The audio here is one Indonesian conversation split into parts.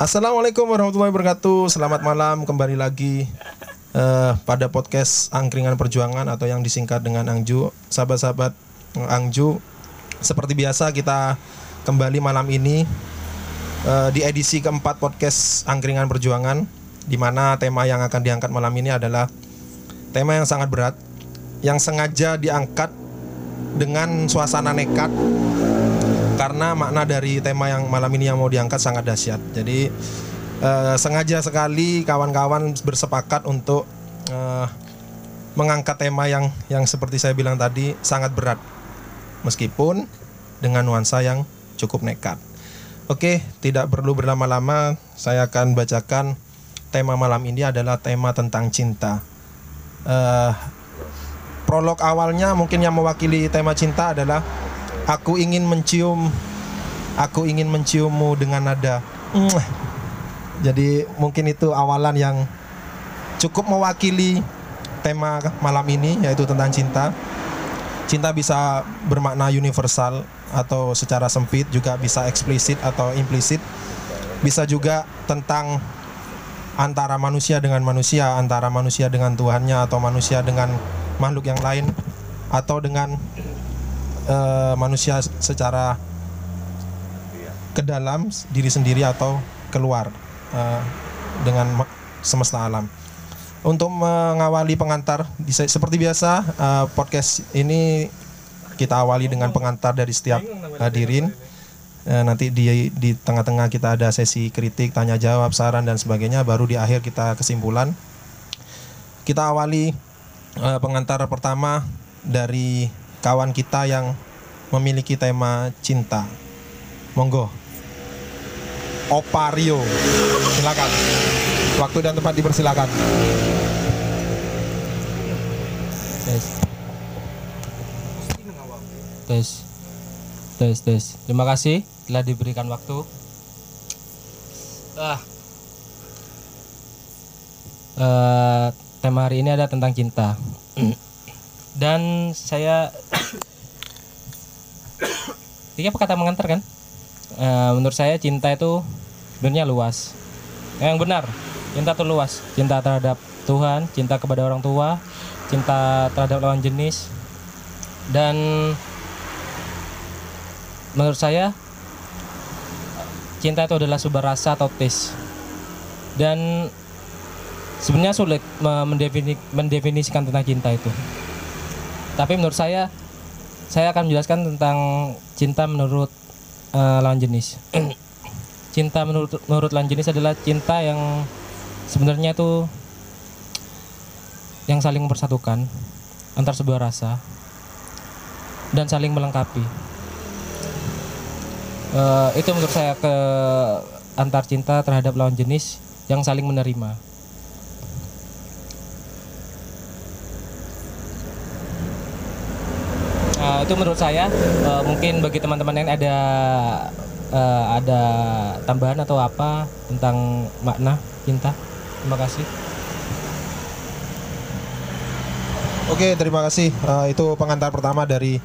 Assalamualaikum warahmatullahi wabarakatuh. Selamat malam kembali lagi uh, pada podcast Angkringan Perjuangan atau yang disingkat dengan Angju. Sahabat-sahabat Angju, seperti biasa kita kembali malam ini uh, di edisi keempat podcast Angkringan Perjuangan, di mana tema yang akan diangkat malam ini adalah tema yang sangat berat, yang sengaja diangkat dengan suasana nekat karena makna dari tema yang malam ini yang mau diangkat sangat dahsyat. Jadi uh, sengaja sekali kawan-kawan bersepakat untuk uh, mengangkat tema yang yang seperti saya bilang tadi sangat berat, meskipun dengan nuansa yang cukup nekat. Oke, tidak perlu berlama-lama, saya akan bacakan tema malam ini adalah tema tentang cinta. Uh, prolog awalnya mungkin yang mewakili tema cinta adalah Aku ingin mencium Aku ingin menciummu dengan nada. Jadi mungkin itu awalan yang cukup mewakili tema malam ini yaitu tentang cinta. Cinta bisa bermakna universal atau secara sempit juga bisa eksplisit atau implisit. Bisa juga tentang antara manusia dengan manusia Antara manusia dengan Tuhannya atau manusia dengan makhluk yang lain Atau dengan uh, manusia secara ke dalam diri sendiri atau keluar uh, dengan semesta alam. Untuk mengawali pengantar, seperti biasa uh, podcast ini kita awali dengan pengantar dari setiap hadirin. Uh, nanti di di tengah-tengah kita ada sesi kritik, tanya jawab, saran dan sebagainya. Baru di akhir kita kesimpulan. Kita awali uh, pengantar pertama dari kawan kita yang memiliki tema cinta. Monggo. Opario. Silakan. Waktu dan tempat dipersilakan. Tes. Tes. Tes, tes. Terima kasih telah diberikan waktu. Ah. Uh, tema hari ini ada tentang cinta. Dan saya Tiga kata mengantar kan? E, menurut saya cinta itu sebenarnya luas. Yang benar, cinta itu luas. Cinta terhadap Tuhan, cinta kepada orang tua, cinta terhadap lawan jenis. Dan menurut saya cinta itu adalah sebuah rasa atau tes. Dan sebenarnya sulit mendefinisikan tentang cinta itu. Tapi menurut saya saya akan menjelaskan tentang cinta menurut uh, lawan jenis. cinta menurut menurut lawan jenis adalah cinta yang sebenarnya itu yang saling mempersatukan antar sebuah rasa dan saling melengkapi. Uh, itu menurut saya ke antar cinta terhadap lawan jenis yang saling menerima. uh, itu menurut saya uh, mungkin bagi teman-teman yang ada uh, ada tambahan atau apa tentang makna cinta terima kasih Oke, terima kasih. Uh, itu pengantar pertama dari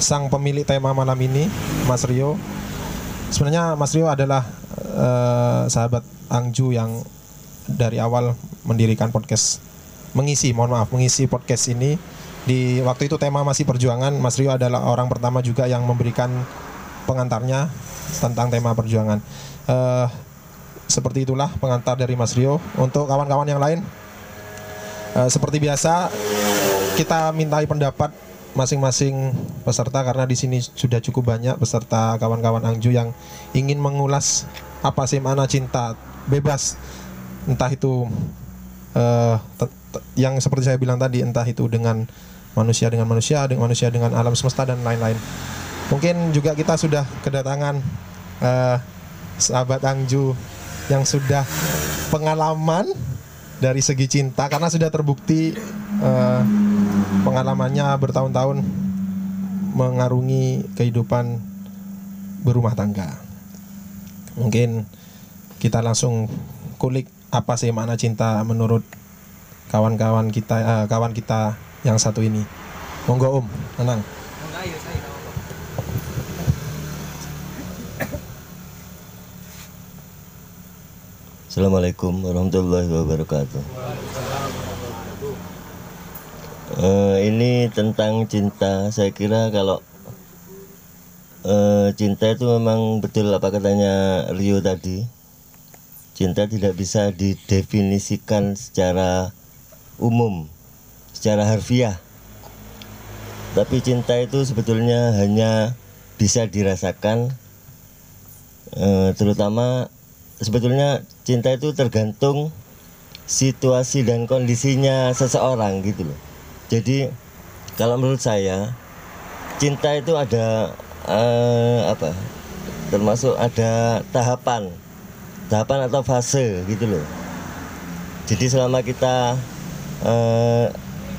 sang pemilik tema malam ini, Mas Rio. Sebenarnya Mas Rio adalah uh, sahabat Angju yang dari awal mendirikan podcast, mengisi, mohon maaf, mengisi podcast ini di waktu itu tema masih perjuangan, Mas Rio adalah orang pertama juga yang memberikan pengantarnya tentang tema perjuangan. Uh, seperti itulah pengantar dari Mas Rio. Untuk kawan-kawan yang lain, uh, seperti biasa kita mintai pendapat masing-masing peserta karena di sini sudah cukup banyak peserta kawan-kawan Angju yang ingin mengulas apa sih mana cinta bebas entah itu uh, yang seperti saya bilang tadi entah itu dengan manusia dengan manusia, dengan manusia dengan alam semesta dan lain-lain. Mungkin juga kita sudah kedatangan uh, sahabat Angju yang sudah pengalaman dari segi cinta karena sudah terbukti uh, pengalamannya bertahun-tahun mengarungi kehidupan berumah tangga. Mungkin kita langsung kulik apa sih makna cinta menurut kawan-kawan kita uh, kawan kita yang satu ini. Monggo Om, tenang. Assalamualaikum warahmatullahi wabarakatuh. Eh, ini tentang cinta. Saya kira kalau eh, cinta itu memang betul apa katanya Rio tadi. Cinta tidak bisa didefinisikan secara umum, secara harfiah. Tapi cinta itu sebetulnya hanya bisa dirasakan eh, terutama sebetulnya cinta itu tergantung situasi dan kondisinya seseorang gitu loh. Jadi kalau menurut saya cinta itu ada eh, apa? Termasuk ada tahapan, tahapan atau fase gitu loh. Jadi selama kita eh,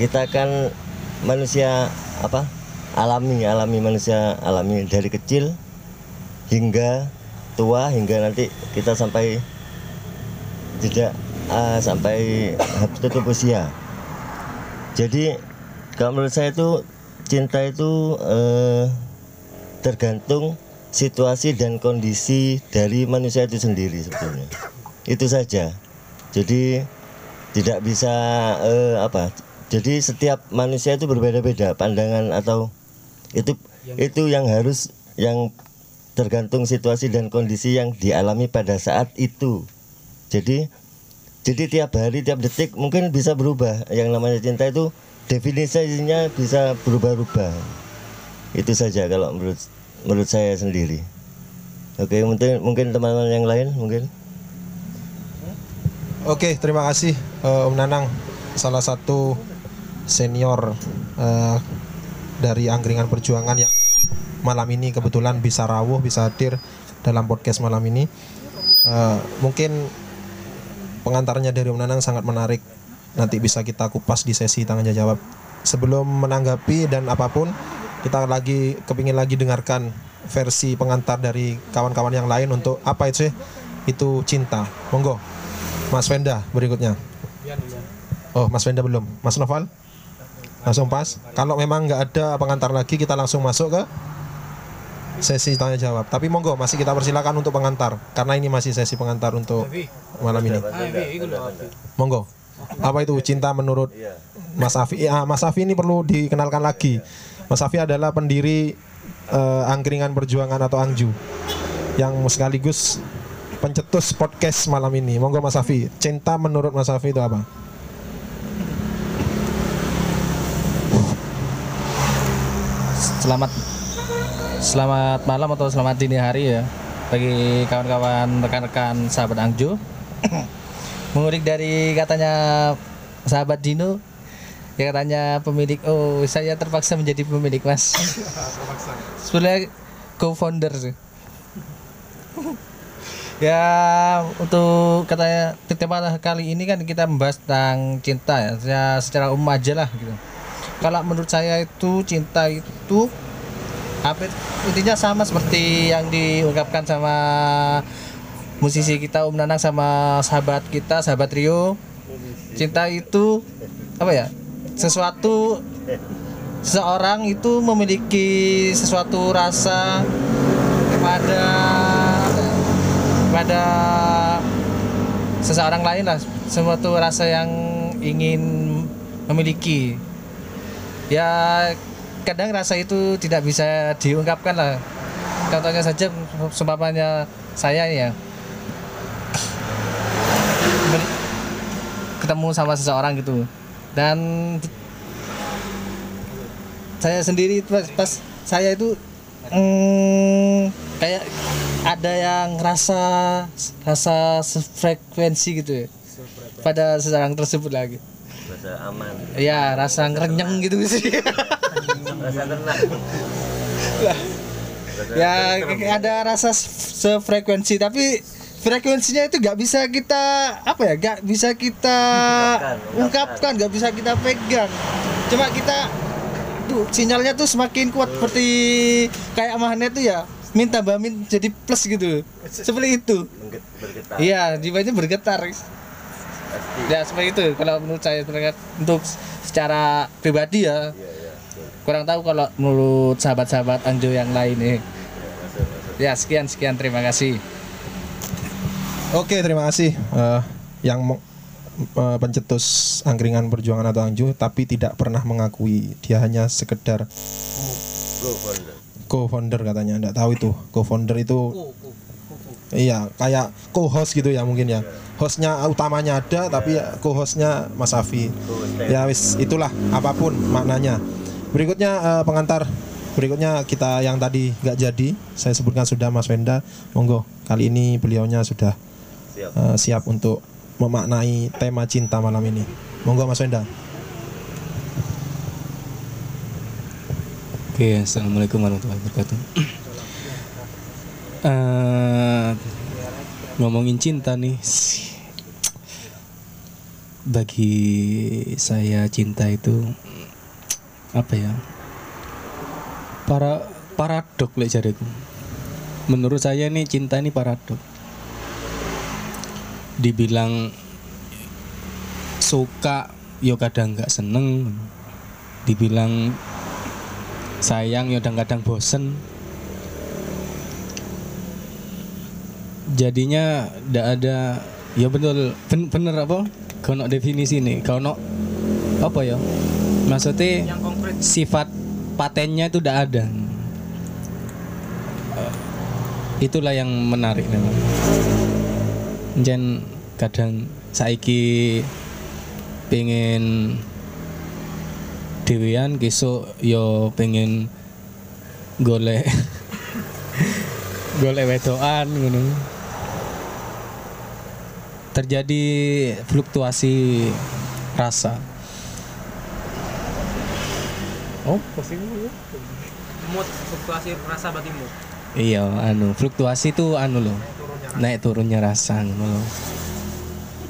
kita kan manusia apa? Alami, alami manusia alami dari kecil hingga tua hingga nanti kita sampai tidak ah, sampai tutup usia. Jadi kalau menurut saya itu cinta itu eh, tergantung situasi dan kondisi dari manusia itu sendiri sebetulnya. Itu saja. Jadi tidak bisa eh, apa? Jadi setiap manusia itu berbeda-beda pandangan atau itu itu yang harus yang tergantung situasi dan kondisi yang dialami pada saat itu. Jadi jadi tiap hari tiap detik mungkin bisa berubah. Yang namanya cinta itu definisinya bisa berubah-ubah. Itu saja kalau menurut menurut saya sendiri. Oke, mungkin mungkin teman-teman yang lain mungkin. Oke, terima kasih eh, Om Nanang, salah satu senior eh, dari Angkringan Perjuangan yang malam ini kebetulan bisa rawuh, bisa hadir dalam podcast malam ini. Eh, mungkin pengantarnya dari Om Nanang sangat menarik. Nanti bisa kita kupas di sesi tanya jawab. Sebelum menanggapi dan apa pun, kita lagi kepingin lagi dengarkan versi pengantar dari kawan-kawan yang lain untuk apa itu sih? Itu cinta. Monggo. Mas Venda berikutnya. Oh, Mas Venda belum. Mas Noval? Langsung pas. Kalau memang nggak ada pengantar lagi, kita langsung masuk ke sesi tanya jawab. Tapi monggo masih kita persilakan untuk pengantar karena ini masih sesi pengantar untuk malam ini. Monggo. Apa itu cinta menurut Mas Afi? Ya, Mas Afi ini perlu dikenalkan lagi. Mas Afi adalah pendiri eh, Angkringan Perjuangan atau Angju yang sekaligus pencetus podcast malam ini. Monggo Mas Afi. Cinta menurut Mas Afi itu apa? Selamat selamat malam atau selamat dini hari ya bagi kawan-kawan rekan-rekan sahabat Angjo. Mengulik dari katanya sahabat Dino ya katanya pemilik oh saya terpaksa menjadi pemilik mas sebenarnya co-founder sih ya untuk katanya tema kali ini kan kita membahas tentang cinta ya ya secara umum aja lah gitu. Kalau menurut saya itu cinta itu apa intinya sama seperti yang diungkapkan sama musisi kita Om Nanang sama sahabat kita sahabat Rio. Cinta itu apa ya? Sesuatu seseorang itu memiliki sesuatu rasa kepada kepada seseorang lain lah sesuatu rasa yang ingin memiliki. Ya kadang rasa itu tidak bisa diungkapkan lah. Contohnya saja seumpamanya saya ya. Ketemu sama seseorang gitu. Dan saya sendiri pas, pas saya itu mm, kayak ada yang rasa rasa frekuensi gitu ya? Pada seseorang tersebut lagi. Rasa aman, ya rasa ngerenyeng gitu sih. Rasa tenang. ya ada rasa sefrekuensi tapi frekuensinya itu nggak bisa kita apa ya nggak bisa kita Ungkapkan, nggak bisa kita pegang. Cuma kita tuh sinyalnya tuh semakin kuat seperti kayak magnet tuh ya minta bamin jadi plus gitu. Seperti itu. Bergetar. iya jiwanya bergetar ya seperti itu kalau menurut saya untuk secara pribadi ya. Iya, iya, kurang tahu kalau menurut sahabat-sahabat Angjo yang lain nih ya sekian sekian. Terima kasih. Oke, terima kasih eh, yang eh, pencetus angkringan perjuangan atau Angju tapi tidak pernah mengakui dia hanya sekedar co-founder katanya enggak tahu itu. Co-founder itu iya kayak co-host gitu ya mungkin ya. Hostnya utamanya ada tapi ya co-hostnya Mas Afi. Ya wis itulah apa pun maknanya. Berikutnya eh, pengantar. Berikutnya kita yang tadi nggak jadi saya sebutkan sudah Mas Wenda. Monggo kali ini beliaunya sudah Siap. eh, siap untuk memaknai tema cinta malam ini. Monggo Mas Wenda Oke, assalamualaikum warahmatullahi wabarakatuh. Eh, ngomongin cinta nih, bagi saya cinta itu apa ya? Para paradok lek jariku. Menurut saya nih cinta ini paradok. Dibilang suka, yo kadang nggak seneng. Dibilang sayang ya kadang-kadang bosen. Jadinya ndak ada ya betul ben- bener apa? Nak definisi nih nak apa ya? Maksudnya sifat patennya itu ndak ada. Eh, itulah yang menarik memang. Jen kadang saiki pengen dewean besok yo pengen golek golek wedoan ngono. Terjadi fluktuasi rasa. Oh Mood fluktuasi rasa bagimu. iya anu fluktuasi itu anu loh naik turunnya rasa ngono loh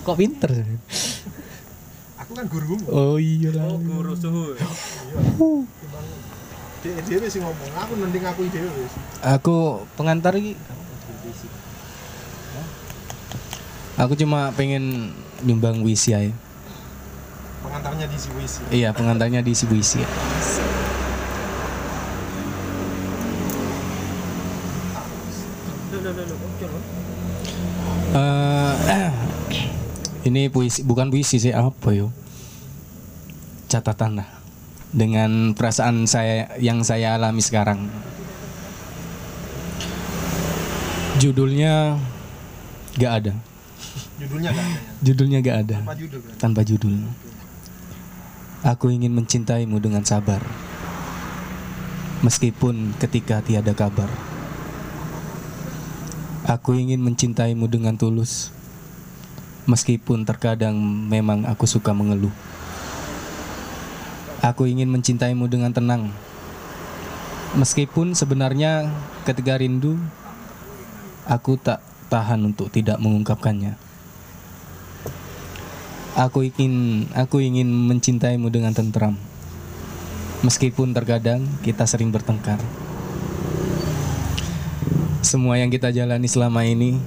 kok pinter kan guru oh iya lah. Guru suhu. dia dia sih ngomong. Aku mending aku ide wis. Aku pengantar iki. Aku cuma pengen nyumbang wisi aja pengantarnya di si wis Iya, pengantarnya di Sibuisi. Eh, ini puisi, bukan puisi sih apa yo? Catatan lah dengan perasaan saya yang saya alami sekarang. Judulnya gak ada. judulnya kan Judulnya gak ada. apa judul kan Tanpa judul. Aku ingin mencintaimu dengan sabar. Meskipun ketika tiada kabar. Aku ingin mencintaimu dengan tulus. Meskipun terkadang memang aku suka mengeluh. Aku ingin mencintaimu dengan tenang. Meskipun sebenarnya ketika rindu aku tak tahan untuk tidak mengungkapkannya. Aku ingin aku ingin mencintaimu dengan tentram. Meskipun terkadang kita sering bertengkar. Semua yang kita jalani selama ini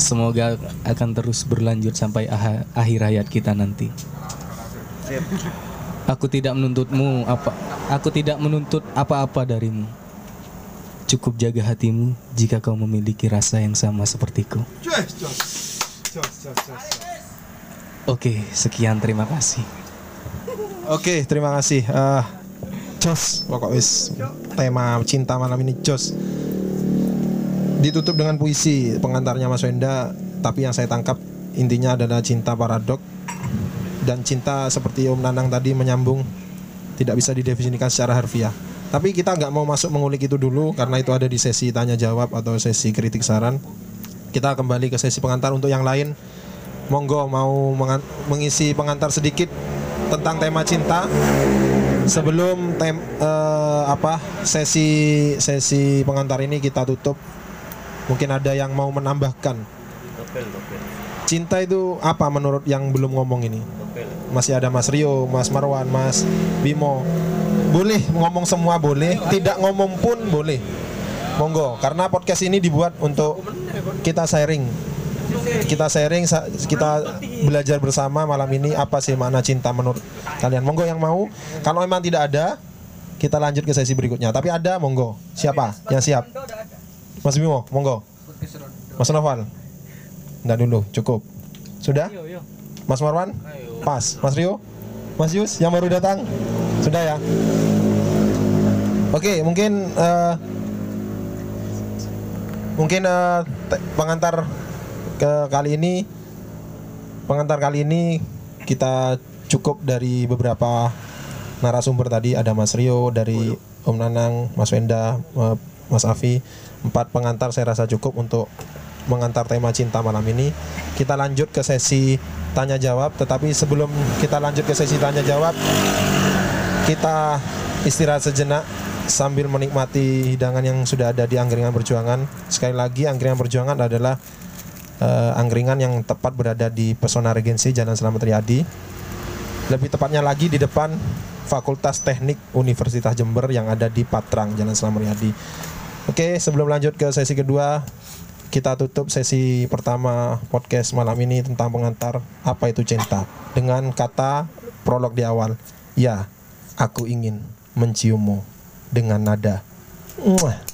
semoga akan terus berlanjut sampai akhir hayat kita nanti. Aku tidak menuntutmu apa aku tidak menuntut apa-apa darimu. Cukup jaga hatimu jika kau memiliki rasa yang sama sepertiku. jos jos jos jos jos Oke, sekian terima kasih. Oke, terima kasih. Eh, Jos, pokok wis tema cinta malam ini Jos. Ditutup dengan puisi pengantarnya Mas Wenda, tapi yang saya tangkap intinya adalah cinta paradok dan cinta seperti Om Nanang tadi menyambung tidak bisa didefinisikan secara harfiah. Tapi kita nggak mau masuk mengulik itu dulu karena itu ada di sesi tanya jawab atau sesi kritik saran. Kita kembali ke sesi pengantar untuk yang lain. Monggo mau mengisi pengantar sedikit tentang tema cinta sebelum tem eh, apa sesi sesi pengantar ini kita tutup. Mungkin ada yang mau menambahkan. Cinta itu apa menurut yang belum ngomong ini? Masih ada Mas Rio, Mas Marwan, Mas Bimo. Boleh ngomong semua boleh, tidak ngomong pun boleh. Monggo, karena podcast ini dibuat untuk kita sharing. Kita sharing, kita belajar bersama malam ini apa sih makna cinta menurut kalian. Monggo yang mau. Kalau memang tidak ada, kita lanjut ke sesi berikutnya. Tapi ada, monggo. Siapa yang siap? Mas Bimo, monggo. Mas Noval. Enggak dulu, cukup. Sudah? Mas Marwan? Pas. Mas Rio? Mas Yus yang baru datang? Sudah ya? Oke, mungkin eh, mungkin te- pengantar ke kali ini pengantar kali ini kita cukup dari beberapa narasumber tadi ada Mas Rio dari Om Nanang, Mas Wenda, eh, Mas Afi. Empat pengantar saya rasa cukup untuk mengantar tema cinta malam ini. Kita lanjut ke sesi tanya jawab, tetapi sebelum kita lanjut ke sesi tanya jawab, kita istirahat sejenak sambil menikmati hidangan yang sudah ada di Angkringan Perjuangan. Sekali lagi Angkringan Perjuangan adalah eh, angkringan yang tepat berada di Pesona Regensi Jalan Selamat Riyadi. Lebih tepatnya lagi di depan Fakultas Teknik Universitas Jember yang ada di Patrang Jalan Selamat Riyadi. Oke, sebelum lanjut ke sesi kedua, kita tutup sesi pertama podcast malam ini tentang pengantar apa itu cinta dengan kata prolog di awal. Ya, aku ingin menciummu dengan nada. Muah.